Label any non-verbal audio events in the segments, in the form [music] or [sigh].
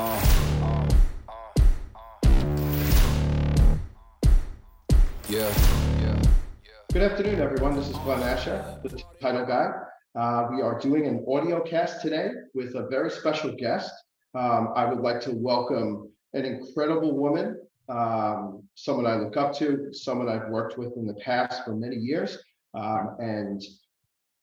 Uh, yeah. Good afternoon, everyone. This is Glenn Asher, the title guy. Uh, we are doing an audio cast today with a very special guest. Um, I would like to welcome an incredible woman, um, someone I look up to, someone I've worked with in the past for many years, um, and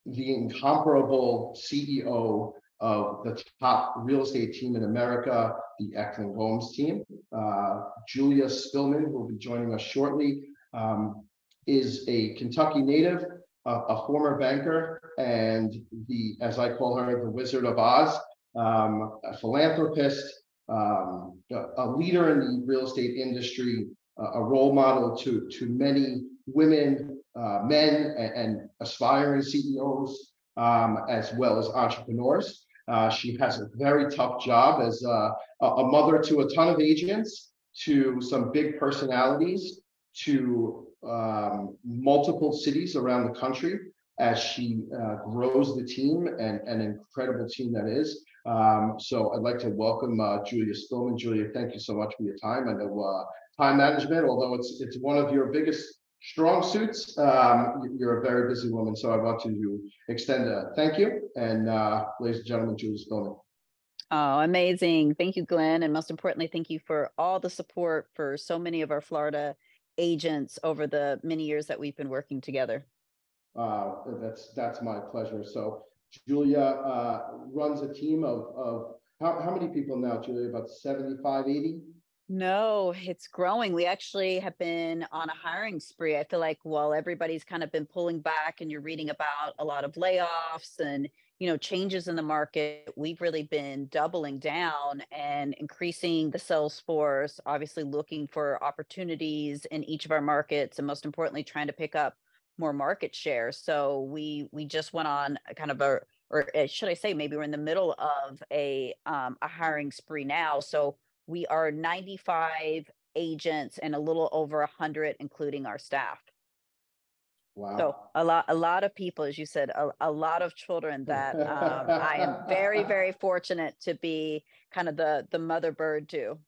the incomparable CEO of the top real estate team in America, the Eklund Gomes team. Uh, Julia Spillman, who will be joining us shortly, um, is a Kentucky native, a, a former banker, and the, as I call her, the Wizard of Oz, um, a philanthropist, um, a, a leader in the real estate industry, a role model to to many women, uh, men, and, and, aspiring CEOs, um, as well as entrepreneurs. Uh, she has a very tough job as uh, a mother to a ton of agents, to some big personalities, to um, multiple cities around the country as she uh, grows the team and an incredible team that is. Um, so I'd like to welcome uh, Julia Spillman. Julia, thank you so much for your time. I know uh, time management, although it's it's one of your biggest strong suits. Um, you're a very busy woman, so I want to extend a thank you. And uh, ladies and gentlemen, Julie Spillman. Oh, amazing. Thank you, Glenn. And most importantly, thank you for all the support for so many of our Florida agents over the many years that we've been working together. Uh, that's that's my pleasure. So Julia uh, runs a team of, of how, how many people now, Julia? About 75, 80? No, it's growing. We actually have been on a hiring spree. I feel like while everybody's kind of been pulling back and you're reading about a lot of layoffs and you know changes in the market, we've really been doubling down and increasing the sales force, obviously looking for opportunities in each of our markets and most importantly trying to pick up more market share. So we we just went on kind of a or eh, should I say maybe we're in the middle of a um, a hiring spree now. So we are 95 agents and a little over 100 including our staff. Wow. So a lot a lot of people as you said a, a lot of children that um, i am very [laughs] very fortunate to be kind of the the mother bird too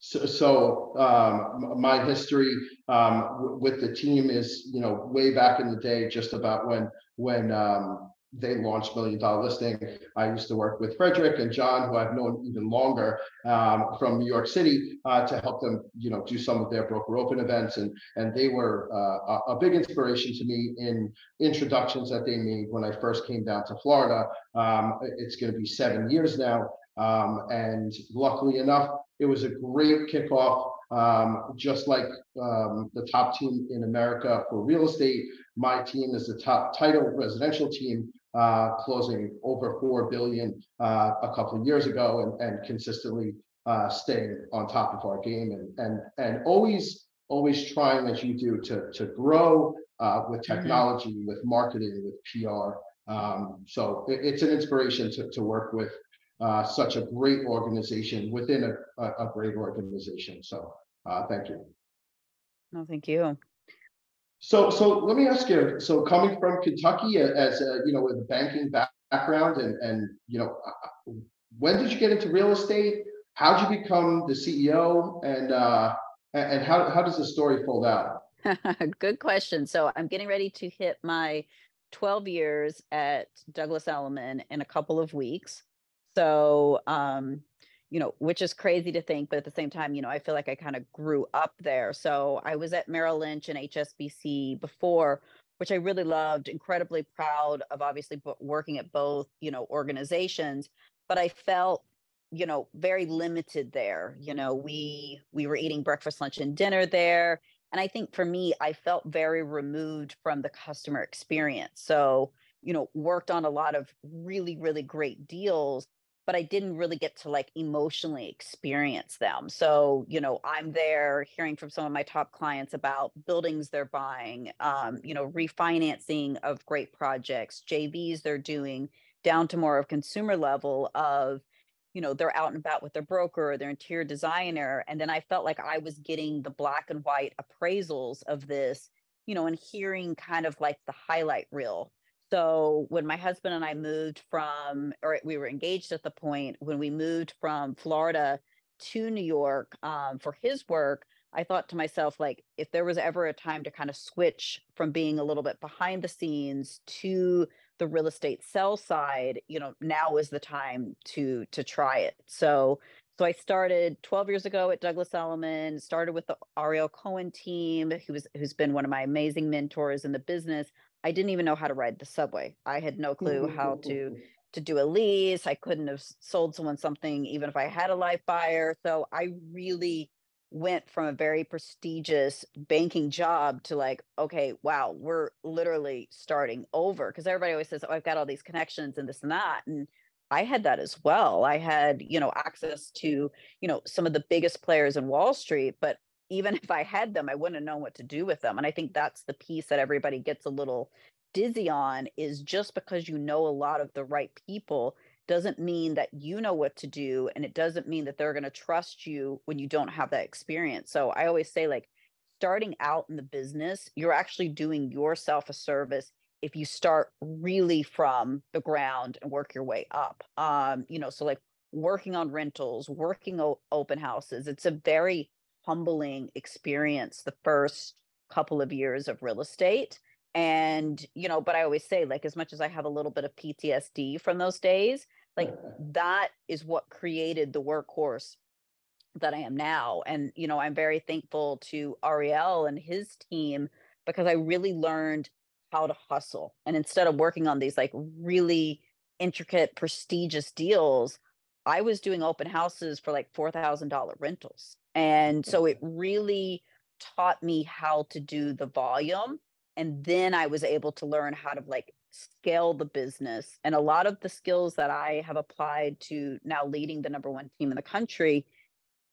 so, so um, my history um, w- with the team is, you know, way back in the day, just about when when um, they launched Million Dollar Listing. I used to work with Fredrik and John, who I've known even longer um, from New York City, uh, to help them, you know, do some of their broker open events, and and they were uh, a, big inspiration to me in introductions that they made when I first came down to Florida. Um, it's going to be seven years now, um, and luckily enough, it was a great kickoff. Um, just like um, the top team in America for real estate, my team is the top title residential team uh, closing over four billion uh, a couple of years ago, and, and consistently uh, staying on top of our game, and and and always always trying as you do to to grow uh, with mm-hmm. technology, mm-hmm. with marketing, with PR. Um, so it, it's an inspiration to to work with uh, such a great organization within a, a, a great organization. So uh, thank you. No, thank you. So, so let me ask you. So, coming from Kentucky as a, you know with a banking background, and and you know, uh, when did you get into real estate? How did you become the CEO? And uh, and how how does the story fold out? [laughs] Good question. So, I'm getting ready to hit my 12 years at Douglas Elliman in a couple of weeks. So, um, you know, which is crazy to think, but at the same time, you know, I feel like I kind of grew up there. So I was at Merrill Lynch and HSBC before, which I really loved, incredibly proud of obviously working at both, you know, organizations, but I felt you know very limited there you know we we were eating breakfast lunch and dinner there and i think for me i felt very removed from the customer experience so you know worked on a lot of really really great deals but I didn't really get to like emotionally experience them. So, you know, I'm there hearing from some of my top clients about buildings they're buying, um, you know, refinancing of great projects, JVs they're doing, down to more of consumer level of, you know, they're out and about with their broker or their interior designer. And then I felt like I was getting the black and white appraisals of this, you know, and hearing kind of like the highlight reel So when my husband and I moved from, or we were engaged at the point when we moved from Florida to New York um, for his work, I thought to myself, like, if there was ever a time to kind of switch from being a little bit behind the scenes to the real estate sell side, you know, now is the time to to try it. So so I started 12 years ago at Douglas Elliman, started with the Ariel Cohen team, who was who's been one of my amazing mentors in the business. I didn't even know how to ride the subway. I had no clue how to to do a lease. I couldn't have sold someone something even if I had a life buyer. So I really went from a very prestigious banking job to like, okay, wow, we're literally starting over. Because everybody always says, oh, I've got all these connections and this and that. And I had that as well. I had, you know, access to, you know, some of the biggest players in Wall Street, but even if I had them, I wouldn't have known what to do with them. And I think that's the piece that everybody gets a little dizzy on is just because you know a lot of the right people doesn't mean that you know what to do and it doesn't mean that they're going to trust you when you don't have that experience so i always say like starting out in the business you're actually doing yourself a service if you start really from the ground and work your way up um you know so like working on rentals working o- open houses it's a very humbling experience the first couple of years of real estate and you know but i always say like as much as i have a little bit of ptsd from those days like that is what created the workhorse that I am now. And, you know, I'm very thankful to Ariel and his team because I really learned how to hustle. And instead of working on these like really intricate, prestigious deals, I was doing open houses for like $4,000 rentals. And so it really taught me how to do the volume. And then I was able to learn how to like scale the business. And a lot of the skills that I have applied to now leading the number one team in the country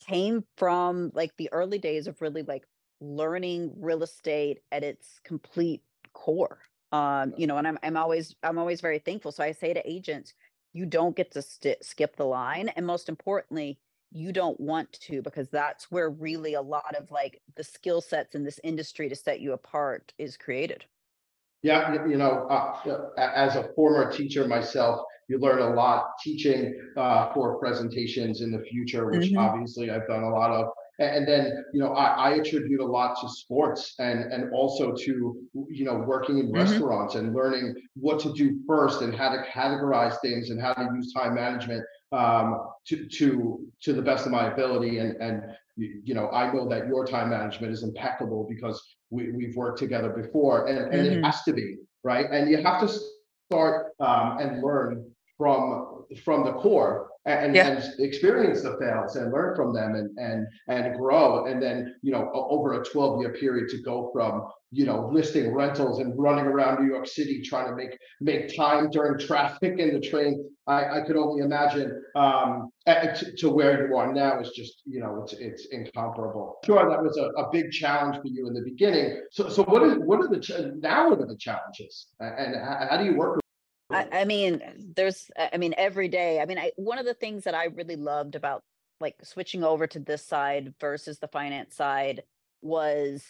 came from like the early days of really like learning real estate at its complete core. Um, you know, and I'm I'm always I'm always very thankful. So I say to agents, you don't get to st- skip the line, and most importantly, you don't want to because that's where really a lot of like the skill sets in this industry to set you apart is created. Yeah, you know, uh, as a former teacher myself, you learn a lot teaching uh, for presentations in the future, which mm-hmm. obviously I've done a lot of. And then, you know, I, I, attribute a lot to sports and and also to you know working in mm-hmm. restaurants and learning what to do first and how to categorize things and how to use time management um, to to to the best of my ability. And and you know, I know that your time management is impeccable because we, we've worked together before and, and mm-hmm. it has to be right and you have to start um, and learn from from the core and, yeah. and experience the fails and learn from them and and and grow. And then you know over a 12 year period to go from you know listing rentals and running around new york city trying to make make time during traffic in the train i i could only imagine um to, to where you are now is just you know it's it's incomparable. Sure that was a, a big challenge for you in the beginning. So so what is what are the now what are the challenges? And how, how do you work I, I mean, there's, I mean, every day. I mean, I one of the things that I really loved about like switching over to this side versus the finance side was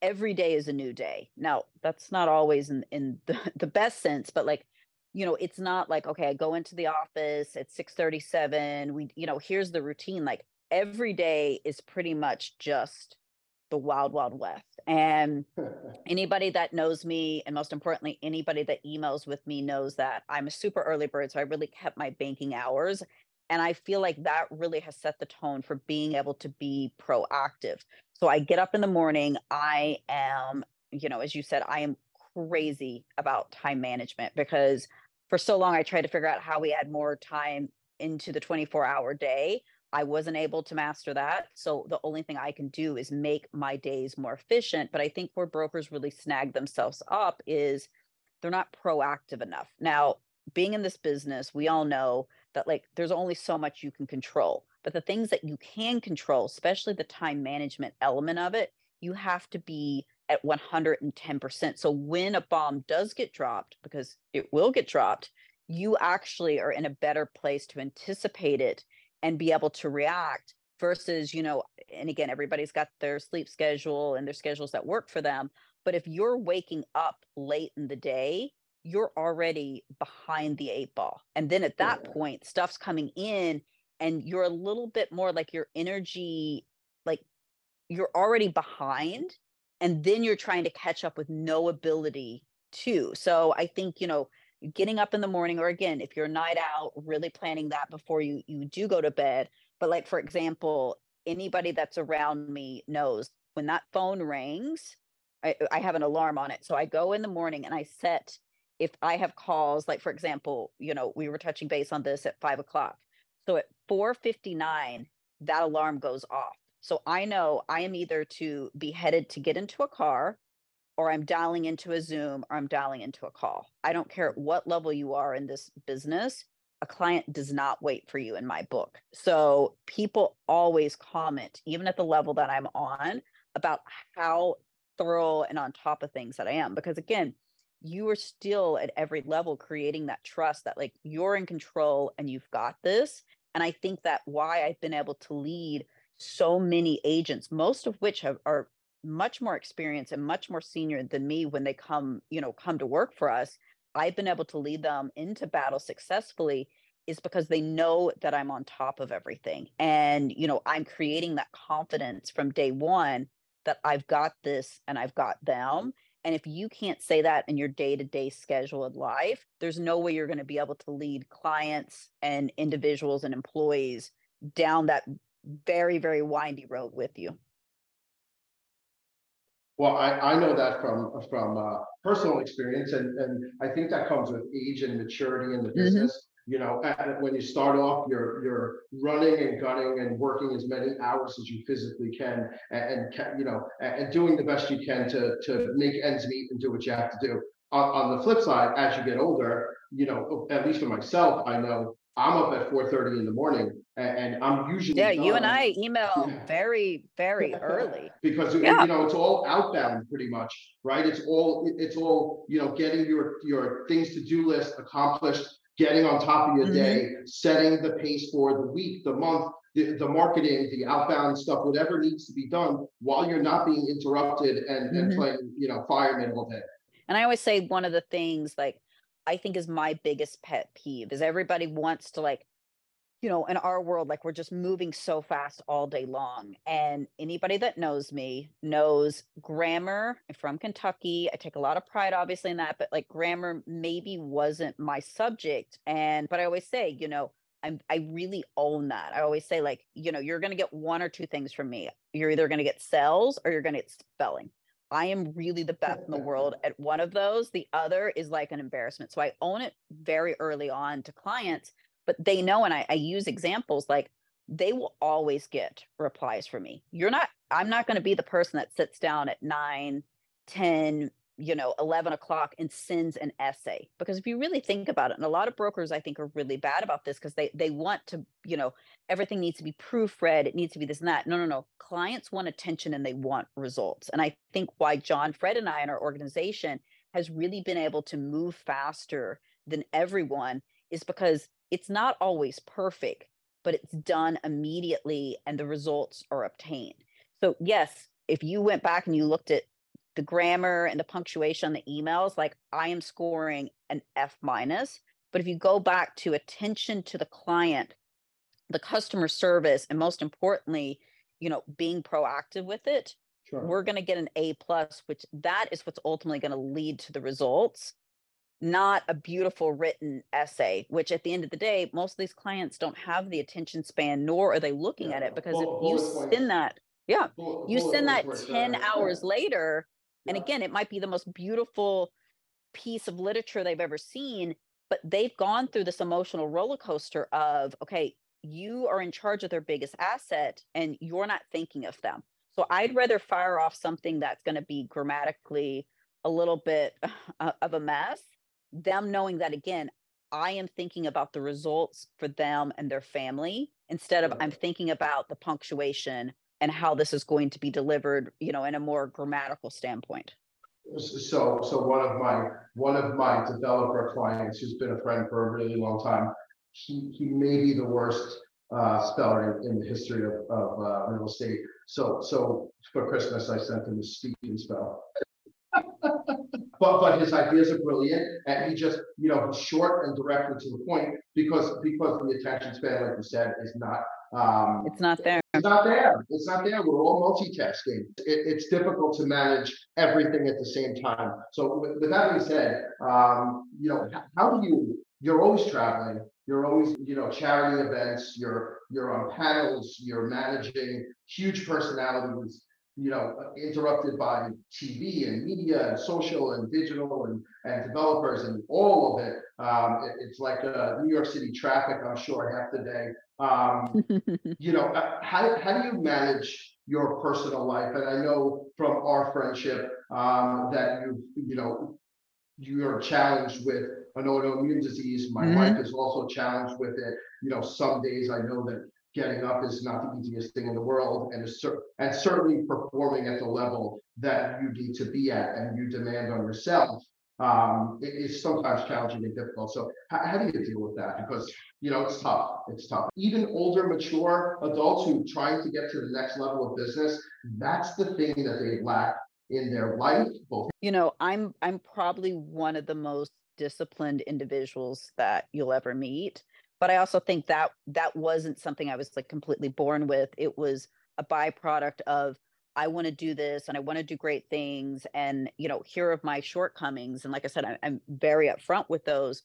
every day is a new day. Now, that's not always in in the, [laughs] the best sense, but like, you know, it's not like okay, I go into the office at 6:37, we you know, here's the routine. Like every day is pretty much just the wild wild west. And [laughs] anybody that knows me and most importantly anybody that emails with me knows that i'm a super early bird so i really kept my banking hours. And i feel like that really has set the tone for being able to be proactive. So i get up in the morning i am you know as you said i am crazy about time management because for so long i tried to figure out how we add more time into the 24 hour day I wasn't able to master that. So the only thing I can do is make my days more efficient. But I think where brokers really snag themselves up is they're not proactive enough. Now, being in this business, we all know that like there's only so much you can control. But the things that you can control, especially the time management element of it, you have to be at 110%. So when a bomb does get dropped, because it will get dropped, you actually are in a better place to anticipate it and be able to react versus you know and again everybody's got their sleep schedule and their schedules that work for them but if you're waking up late in the day you're already behind the eight ball. And then at that Yeah. point, stuff's coming in and you're a little bit more like your energy, like you're already behind. And then you're trying to catch up with no ability to. So I think, you know, getting up in the morning, or again, if you're a night out, really planning that before you you do go to bed. But like for example, anybody that's around me knows when that phone rings, I, I have an alarm on it. So I go in the morning and I set if I have calls, like for example, you know, we were touching base on this at five o'clock. So at 4:59, that alarm goes off. So I know I am either to be headed to get into a car or I'm dialing into a Zoom or I'm dialing into a call. I don't care what level you are in this business. A client does not wait for you in my book. So people always comment, even at the level that I'm on, about how thorough and on top of things that I am. Because again, you are still at every level creating that trust that like you're in control and you've got this. And I think that why I've been able to lead so many agents, most of which have, are much more experienced and much more senior than me when they come, you know, come to work for us. I've been able to lead them into battle successfully is because they know that I'm on top of everything. And, you know, I'm creating that confidence from day one that I've got this and I've got them. And if you can't say that in your day to day schedule of life, there's no way you're going to be able to lead clients and individuals and employees down that very, very windy road with you. Well, I, I know that from, from, uh, personal experience and, and I think that comes with age and maturity in the Mhm. business. You know, at- when you start off, you're, you're running and gunning and working as many hours as you physically can and, and you know, and, doing the best you can to, to make ends meet and do what you have to do. On, on the flip side, as you get older, you know, at least for myself, I know I'm up at four thirty in the morning and, and I'm usually. Yeah, you and. I email Yeah. very, very [laughs] early. Because, you know, it's all outbound pretty much, right? It's all, it's all, you know, getting your, your things to do list accomplished, getting on top of your Mhm. day, setting the pace for the week, the month, the, the marketing, the outbound stuff, whatever needs to be done while you're not being interrupted and, and Mhm. playing, you know, fireman all day. And I always say one of the things like I think is my biggest pet peeve is everybody wants to like, you know, in our world, like we're just moving so fast all day long. And anybody that knows me knows grammar. I'm from Kentucky. I take a lot of pride, obviously, in that, but like grammar maybe wasn't my subject. And but I always say, you know, I'm I really own that. I always say, like, you know, you're gonna get one or two things from me. You're either gonna get sales or you're gonna get spelling. I am really the best in the world [laughs] at one of those. The other is like an embarrassment. So I own it very early on to clients, but they know, and I, I use examples like they will always get replies from me. You're not, I'm not going to be the person that sits down at nine, 10, you know, 11 o'clock and sends an essay. Because if you really think about it, and a lot of brokers I think are really bad about this because they they want to, you know, everything needs to be proofread, it needs to be this and that. No, no, no. Clients want attention and they want results. And I think why John, Fred, and I in our organization has really been able to move faster than everyone is because it's not always perfect, but it's done immediately and the results are obtained. So, yes, if you went back and you looked at the grammar and the punctuation on the emails, like I am scoring an F minus. But if you go back to attention to the client, the customer service, and most importantly, you know, being proactive with it, Sure. we're going to get an A plus, which that is what's ultimately going to lead to the results, not a beautiful written essay, which at the end of the day, most of these clients don't have the attention span, nor are they looking at it because bull- if you bullet points. send that, yeah, Bullet- you send that 10 done. hours later, [laughs] and Yeah. again, it might be the most beautiful piece of literature they've ever seen, but they've gone through this emotional roller coaster of, okay, you are in charge of their biggest asset and you're not thinking of them. So I'd rather fire off something that's going to be grammatically a little bit [sighs] uh, of a mess, them knowing that again, I am thinking about the results for them and their family instead of. I'm thinking about the punctuation and how this is going to be delivered, you know, in a more grammatical standpoint. So, so one of my, one of my developer clients who's been a friend for a really long time, he, he may be the worst uh, speller in, in the history of, of uh, real estate. So, so for Christmas, I sent him a speak and spell. But, but his ideas are brilliant, and he just you know he's short and direct and to the point because because the attention span, like you said, is not um, it's not there. It's not there. It's not there. We're all multitasking. It, it's difficult to manage everything at the same time. So with, with that being said, um, you know, how do you? You're always traveling. You're always, you know, charity events. You're you're on panels. You're managing huge personalities you know, interrupted by TV and media and social and digital and, and developers and all of it. Um, it it's like uh, New York City traffic, I'm sure, half the day. Um, [laughs] you know, uh, how, how do you manage your personal life? And I know from our friendship um, that you, you know, you're challenged with an autoimmune disease. My mm-hmm. wife is also challenged with it. You know, some days I know that getting up is not the easiest thing in the world and is cer- and certainly performing at the level that you need to be at and you demand on yourself um, it is sometimes challenging and difficult. So how, how, do you deal with that? Because you know it's tough. It's tough. Even older, mature adults who trying to get to the next level of business, that's the thing that they lack in their life. You know, I'm I'm probably one of the most disciplined individuals that you'll ever meet but I also think that that wasn't something I was like completely born with. It was a byproduct of I want to do this and I want to do great things and you know here are my shortcomings and like I said I, I'm very upfront with those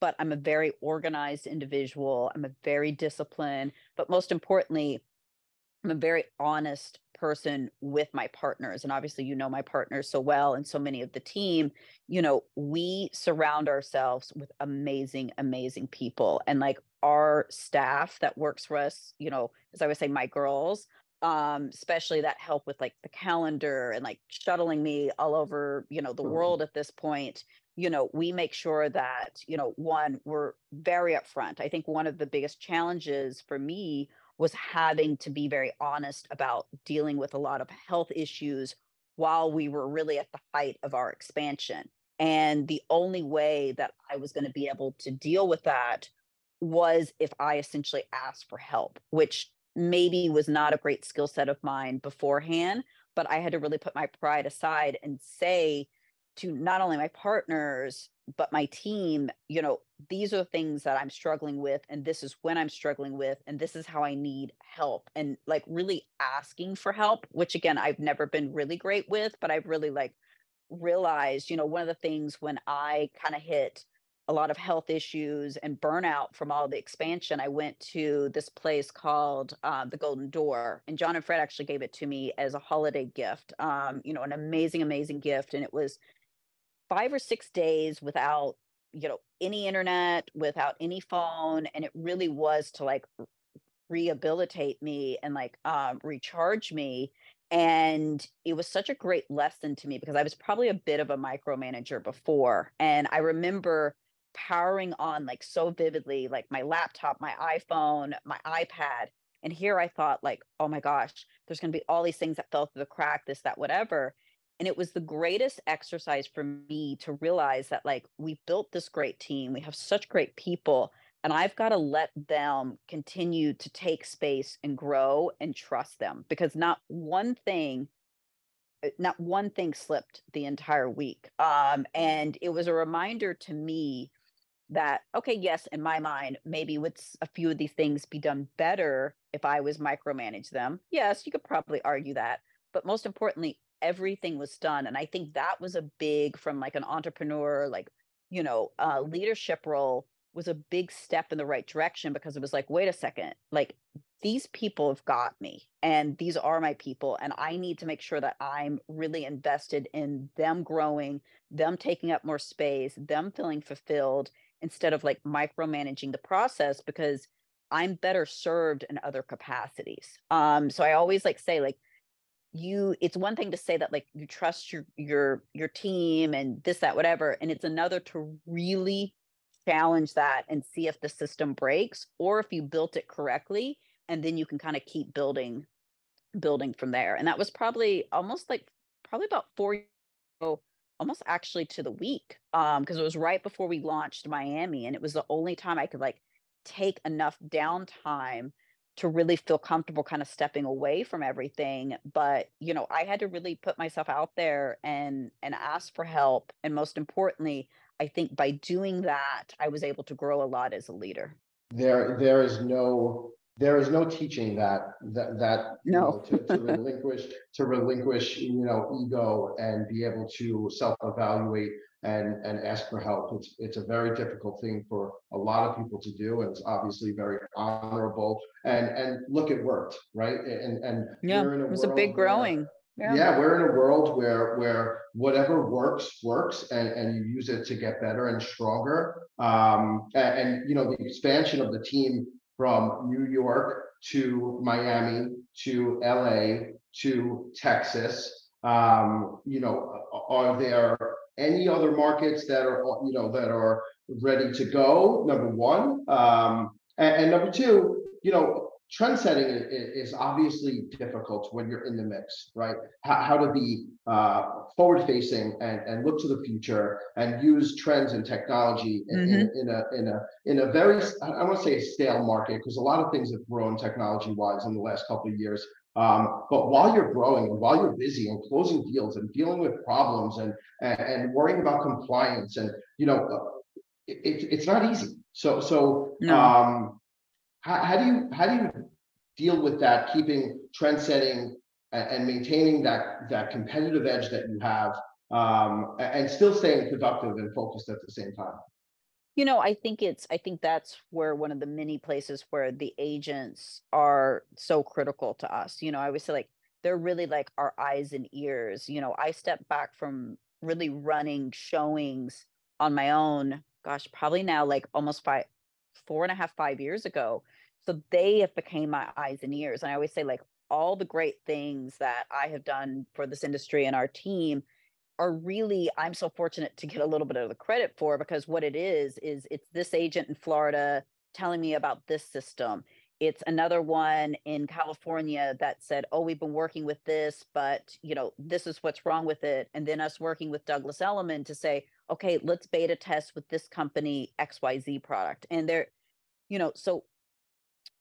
but I'm a very organized individual I'm a very disciplined but most importantly I'm a very honest person with my partners and obviously you know my partners so well and so many of the team you know we surround ourselves with amazing amazing people and like our staff that works for us you know as i would say my girls um especially that help with like the calendar and like shuttling me all over you know the mm-hmm. world at this point you know we make sure that you know one we're very upfront i think one of the biggest challenges for me was having to be very honest about dealing with a lot of health issues while we were really at the height of our expansion. And the only way that I was going to be able to deal with that was if I essentially asked for help, which maybe was not a great skill set of mine beforehand, but I had to really put my pride aside and say to not only my partners, but my team, you know, these are the things that I'm struggling with, and this is when I'm struggling with, and this is how I need help. And like really asking for help, which again, I've never been really great with, but I've really like realized, you know, one of the things when I kind of hit a lot of health issues and burnout from all the expansion, I went to this place called uh, the Golden Door, and John and Fred actually gave it to me as a holiday gift. Um, you know, an amazing, amazing gift, and it was five or six days without you know any internet without any phone and it really was to like rehabilitate me and like um, recharge me and it was such a great lesson to me because i was probably a bit of a micromanager before and i remember powering on like so vividly like my laptop my iphone my ipad and here i thought like oh my gosh there's going to be all these things that fell through the crack this that whatever and it was the greatest exercise for me to realize that like we built this great team we have such great people and i've got to let them continue to take space and grow and trust them because not one thing eh, not one thing slipped the entire week um, and it was a reminder to me that okay yes in my mind maybe would a few of these things be done better if i was micromanage them? Yes you could probably argue that but most importantly everything was done and i think that was a big from like an entrepreneur like you know uh, leadership role was a big step in the right direction because it was like wait a second like these people have got me and these are my people and i need to make sure that i'm really invested in them growing them taking up more space them feeling fulfilled instead of like micromanaging the process because i'm better served in other capacities. Um so i always like say like you it's one thing to say that like you trust your your your team and this that whatever and it's another to really challenge that and see if the system breaks or if you built it correctly and then you can kind of keep building building from there and that was probably almost like probably about four years ago almost actually to the week um because it was right before we launched miami and it was the only time i could like take enough downtime to really feel comfortable kind of stepping away from everything but you know i had to really put myself out there and and ask for help and most importantly i think by doing that i was able to grow a lot as a leader. There there is no there is no teaching that that that no. you know, to, to relinquish to relinquish you know ego and be able to self-evaluate and and ask for help. It's it's a very difficult thing for a lot of people to do and it's obviously very honorable. And and look it worked right? And and yeah it was a big growing. Yeah. yeah. we're in a world where where whatever works works and and you use it to get better and stronger. Um and, and you know the expansion of the team from new york to miami to la to texas. Um you know are there any other markets that are you know that are ready to go? Number one um and, and number two you know trend setting is, obviously difficult when you're in the mix, right? How, how to be uh, forward facing and, and look to the future and use trends and technology in, mm-hmm. in, in, a in a in a very I want to say a stale market because a lot of things have grown technology wise in the last couple of years. Um, but while you're growing and while you're busy and closing deals and dealing with problems and and, and worrying about compliance and you know uh, it, it's not easy. So so no. um, how, how do you how do you deal with that, keeping trend setting and, and maintaining that that competitive edge that you have, um, and still staying productive and focused at the same time? You know, I think it's I think that's where one of the many places where the agents are so critical to us. You know, I always say like they're really like our eyes and ears. You know, I step back from really running showings on my own, gosh, probably now like almost five, four and a half, five years ago. So they have became my eyes and ears. And I always say, like, all the great things that I have done for this industry and our team are really I'm so fortunate to get a little bit of the credit for because what it is is it's this agent in Florida telling me about this system. It's another one in California that said, "Oh, we've been working with this, but you know, this is what's wrong with it." And then us working with Douglas Elliman to say, "Okay, let's beta test with this company XYZ product." And they're you know, so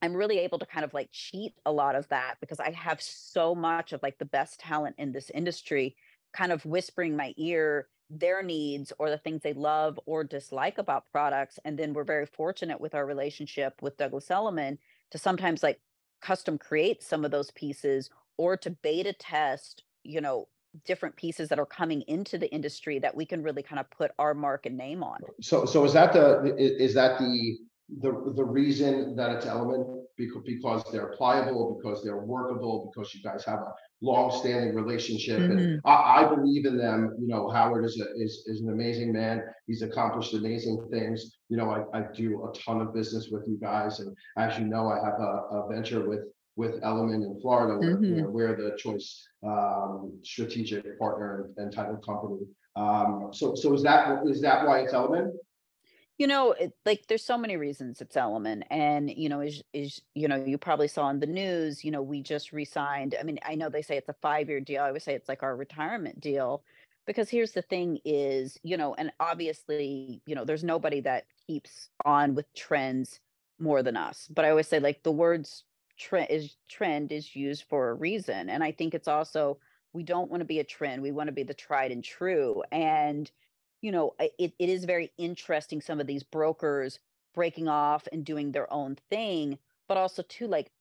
I'm really able to kind of like cheat a lot of that because I have so much of like the best talent in this industry kind of whispering my ear their needs or the things they love or dislike about products. And then we're very fortunate with our relationship with Douglas Elliman to sometimes like custom create some of those pieces or to beta test, you know, different pieces that are coming into the industry that we can really kind of put our mark and name on. So so is that the is that the the the reason that it's Elliman because because they're pliable, because they're workable, because you guys have a long-standing relationship, mm-hmm. and I, I, believe in them. You know, Howard is a, is is an amazing man. He's accomplished amazing things. You know, I, I do a ton of business with you guys, and as you know, I have a, a venture with with Elliman in Florida, where, mm-hmm. where we're the choice um, strategic partner and, and title company. Um, so so is that is that why it's Elliman? You know, it, like there's so many reasons it's Elliman and you know, is is you know, you probably saw in the news. You know, we just re-signed. I mean, I know they say it's a five-year deal. I always say it's like our retirement deal, because here's the thing: is you know, and obviously, you know, there's nobody that keeps on with trends more than us. But I always say like the words trend is trend is used for a reason, and I think it's also we don't want to be a trend. We want to be the tried and true, and you know, it, it is very interesting some of these brokers breaking off and doing their own thing, but also too like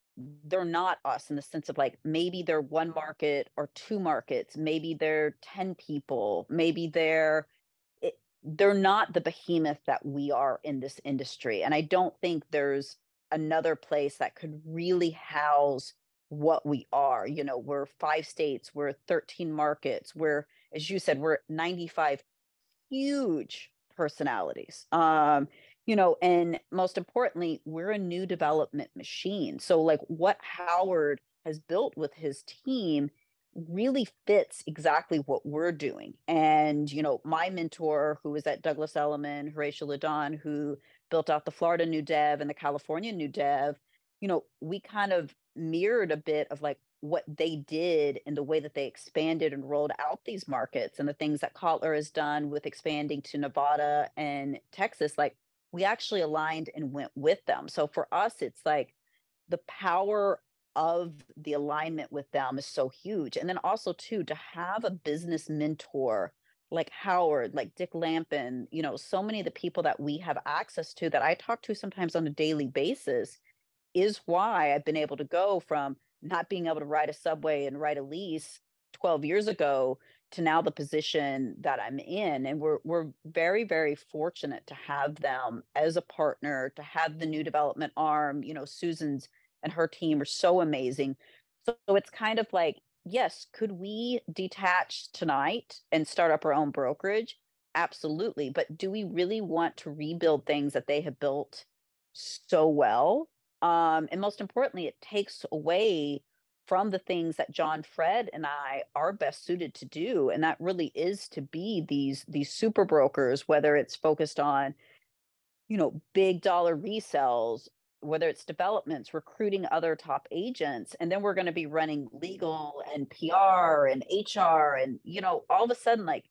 they're not us in the sense of like maybe they're one market or two markets, maybe they're 10 people, maybe they're it, they're not the behemoth that we are in this industry. And I don't think there's another place that could really house what we are. You know, we're five states, we're 13 markets, we're, as you said, we're 95 huge personalities. Um, you know, and most importantly, we're a new development machine. So, like what Howard has built with his team really fits exactly what we're doing. And, you know, my mentor, who was at Douglas Elliman, Horatio LeDon, who built out the Florida New Dev and the California New Dev, you know, we kind of mirrored a bit of like what they did and the way that they expanded and rolled out these markets and the things that Kotler has done with expanding to Nevada and Texas, like we actually aligned and went with them. So for us, it's like, the power of the alignment with them is so huge. And then also too to have a business mentor like Howard, like Dick Lampen, you know, so many of the people that we have access to that I talk to sometimes on a daily basis is why I've been able to go from not being able to ride a subway and write a lease 12 years ago to now the position that I'm in. And we're we're very, very fortunate to have them as a partner, to have the new development arm. You know, Susan's and her team are so amazing. So, so it's kind of like, yes, could we detach tonight and start up our own brokerage? Absolutely. But do we really want to rebuild things that they have built so well? Um, and most importantly, it takes away from the things that John Fred and I are best suited to do. And that really is to be these these super brokers, whether it's focused on, you know, big dollar resells whether it's developments, recruiting other top agents, and then we're going to be running legal and PR and HR, and you know, all of a sudden, like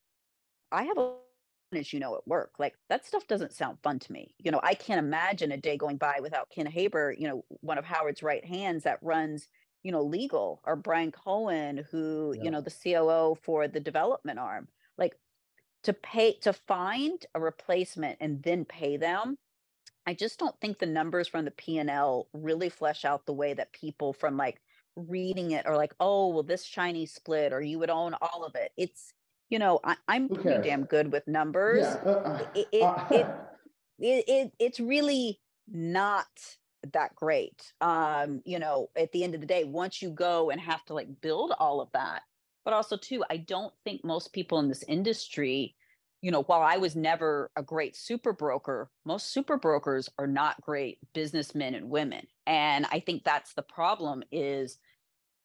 I have a as you know at work like that stuff doesn't sound fun to me you know i can't imagine a day going by without ken haber you know one of howard's right hands that runs you know legal or brian cohen who yeah. you know the coo for the development arm like to pay to find a replacement and then pay them I just don't think the numbers from the P&L really flesh out the way that people from like reading it are like, oh, well, this Chinese split, or you would own all of it. It's, you know, I, am pretty damn good with numbers. Yeah. Uh, uh it, it, uh, it, [laughs] it, it, it's really not that great. Um, you know, at the end of the day, once you go and have to like build all of that, but also too, I don't think most people in this industry you know, while I was never a great super broker, most super brokers are not great businessmen and women. And I think that's the problem is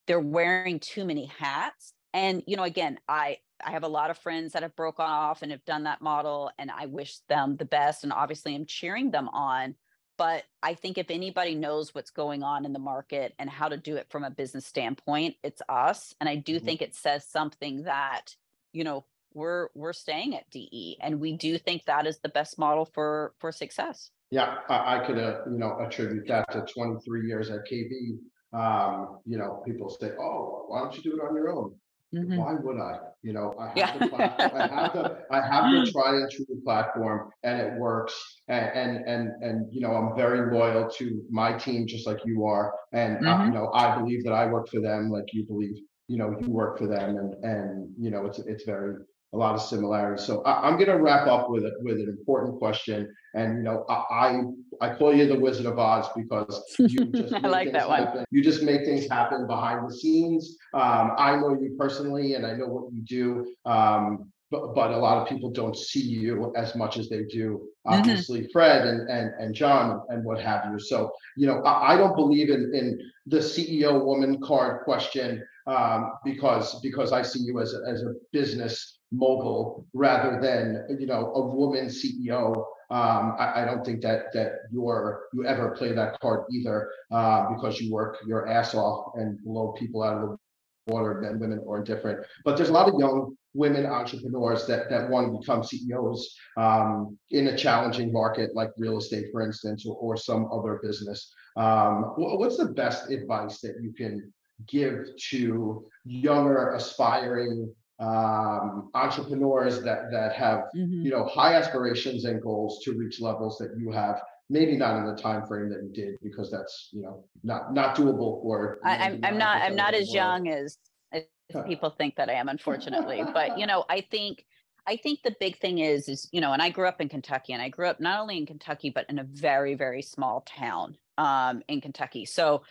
they're wearing too many hats. And, you know, again, I I have a lot of friends that have broken off and have done that model and I wish them the best and obviously I'm cheering them on. But I think if anybody knows what's going on in the market and how to do it from a business standpoint, it's us. And I do mm-hmm. think it says something that, you know, we're we're staying at DE, and we do think that is the best model for for success. Yeah, I, I could uh, you know attribute that to 23 years at KB. Um, you know, people say, "Oh, why don't you do it on your own?" Mm-hmm. Why would I? You know, I have yeah. the platform, I have the I have [laughs] the try and true platform, and it works. And, and and and you know, I'm very loyal to my team, just like you are. And mm-hmm. you know, I believe that I work for them, like you believe you know you work for them, and and you know, it's it's very a lot of similarities. So I, am going to wrap up with it with an important question. And you know, I I, I call you the Wizard of Oz because you [laughs] just I like that one. Happen. You just make things happen behind the scenes. Um, I know you personally, and I know what you do. Um, but, but a lot of people don't see you as much as they do [laughs] mm-hmm. obviously mm-hmm. fred and, and and john and what have you so you know i, I don't believe in in the ceo woman card question um, because because i see you as a, as a business mogul rather than you know a woman CEO. Um, I, I, don't think that that you're you ever play that card either uh, because you work your ass off and blow people out of the water. Men, women, or different. But there's a lot of young women entrepreneurs that that want to become CEOs um, in a challenging market like real estate, for instance, or, or some other business. Um, what's the best advice that you can give to younger aspiring um, entrepreneurs that that have mm-hmm. you know high aspirations and goals to reach levels that you have maybe not in the time frame that you did because that's you know not not doable for I, am I'm, I'm not i'm not as young as, as [laughs] people think that i am unfortunately. But you know i think i think the big thing is is you know and i grew up in kentucky and i grew up not only in kentucky but in a very very small town um, in kentucky. So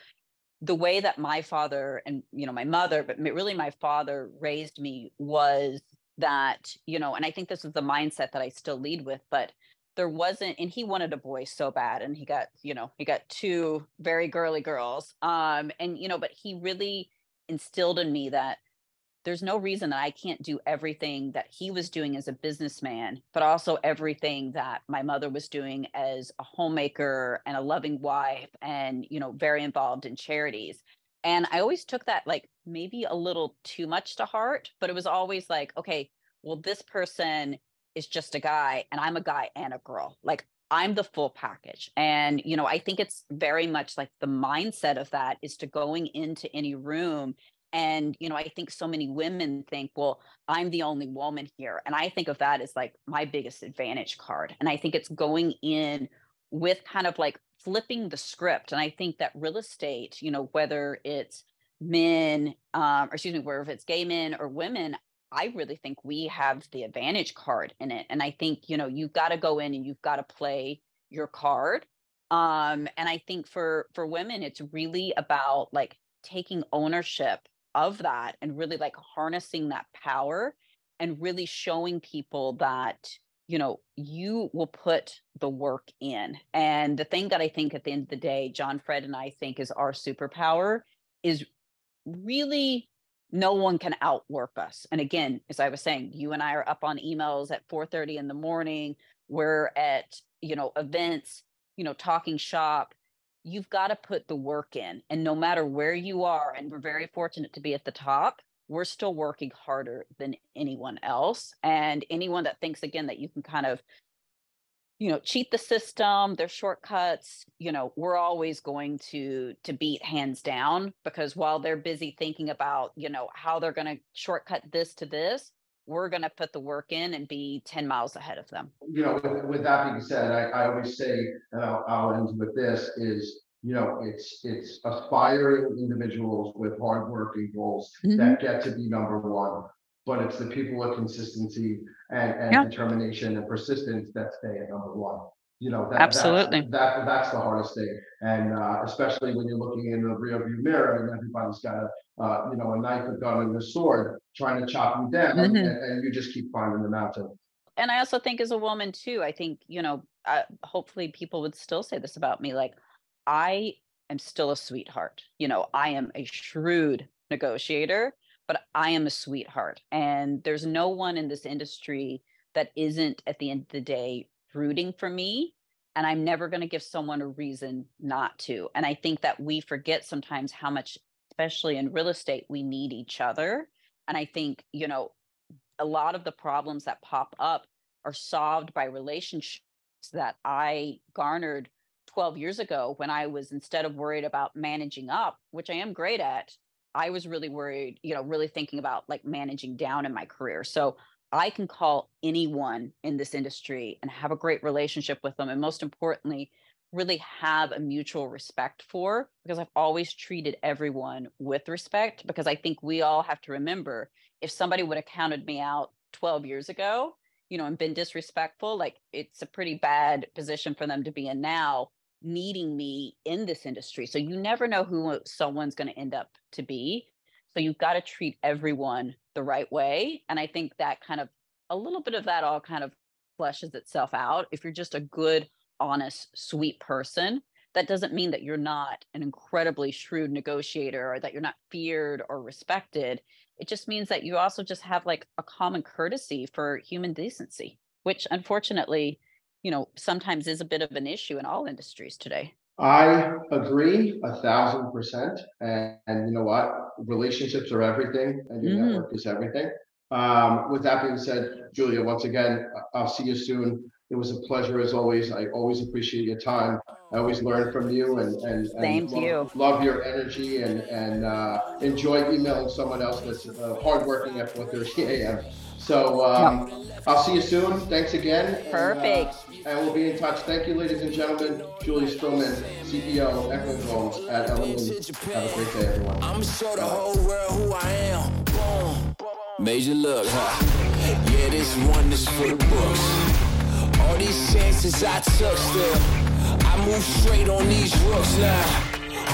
the way that my father and you know my mother but really my father raised me was that you know and i think this is the mindset that i still lead with but there wasn't and he wanted a boy so bad and he got you know he got two very girly girls um and you know but he really instilled in me that there's no reason that I can't do everything that he was doing as a businessman, but also everything that my mother was doing as a homemaker and a loving wife and, you know, very involved in charities. And I always took that like maybe a little too much to heart, but it was always like, okay, well, this person is just a guy and I'm a guy and a girl. Like I'm the full package. And, you know, I think it's very much like the mindset of that is to going into any room. And, you know, I think so many women think, well, I'm the only woman here. And I think of that as like my biggest advantage card. And I think it's going in with kind of like flipping the script. And I think that real estate, you know, whether it's men, um, or excuse me, whether it's gay men or women, I really think we have the advantage card in it. And I think, you know, you've got to go in and you've got to play your card. Um, and I think for for women, it's really about like taking ownership of that and really like harnessing that power and really showing people that you know you will put the work in. And the thing that i think at the end of the day john fred and i think is our superpower is really no one can outwork us. And again as i was saying you and i are up on emails at 4:30 in the morning. We're at you know events you know talking shop you've got to put the work in and no matter where you are and we're very fortunate to be at the top we're still working harder than anyone else and anyone that thinks again that you can kind of you know cheat the system there's shortcuts you know we're always going to to beat hands down because while they're busy thinking about you know how they're going to shortcut this to this we're going to put the work in and be 10 miles ahead of them you know with, with that being said I, I always say and I'll, I'll end with this is you know it's it's aspiring individuals with hardworking goals mm-hmm. that get to be number one but it's the people with consistency and, and yeah. determination and persistence that stay at number one. You know, that, absolutely that's, that that's the hardest thing, and uh, especially when you're looking in the rearview mirror and everybody's got a uh, you know a knife, a gun, and a sword trying to chop you down, mm-hmm. and, and, you just keep climbing the mountain. And I also think, as a woman too, I think you know, uh, hopefully people would still say this about me, like I am still a sweetheart. You know, I am a shrewd negotiator but I am a sweetheart. And there's no one in this industry that isn't at the end of the day rooting for me. And I'm never going to give someone a reason not to. And I think that we forget sometimes how much, especially in real estate, we need each other. And I think, you know, a lot of the problems that pop up are solved by relationships that I garnered 12 years ago when I was instead of worried about managing up, which I am great at, I was really worried, you know, really thinking about like managing down in my career. So I can call anyone in this industry and have a great relationship with them. And most importantly, really have a mutual respect for because I've always treated everyone with respect because I think we all have to remember if somebody would have counted me out 12 years ago, you know, and been disrespectful, like it's a pretty bad position for them to be in now needing me in this industry. So you never know who someone's going to end up to be. So you've got to treat everyone the right way. And I think that kind of a little bit of that all kind of fleshes itself out. If you're just a good, honest, sweet person, that doesn't mean that you're not an incredibly shrewd negotiator or that you're not feared or respected. It just means that you also just have like a common courtesy for human decency, which unfortunately you know, sometimes is a bit of an issue in all industries today. I agree a thousand percent. And, and you know what? Relationships are everything, and your mm-hmm. network is everything. Um, with that being said, Julia, once again, I'll see you soon. It was a pleasure as always. I always appreciate your time. I always learn from you and and, and love, you. love, your energy and and uh, enjoy emailing someone else that's uh, hardworking at 4:30 a.m. [laughs] So um, I'll see you soon. Thanks again. Perfect. And, uh, and, we'll be in touch. Thank you, ladies and gentlemen. Julia Spillman, CEO of Eklund Gomes at Elliman Have a great day, everyone. I'm show the whole world who I am. Boom. Major look, huh? Yeah, this one is for the books. All these chances I took still. I move straight on these rooks now.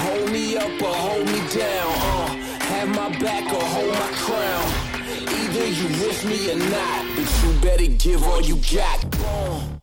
Hold me up or hold me down. Uh, have my back or hold my crown. Either you with me or not, but you better give all you got.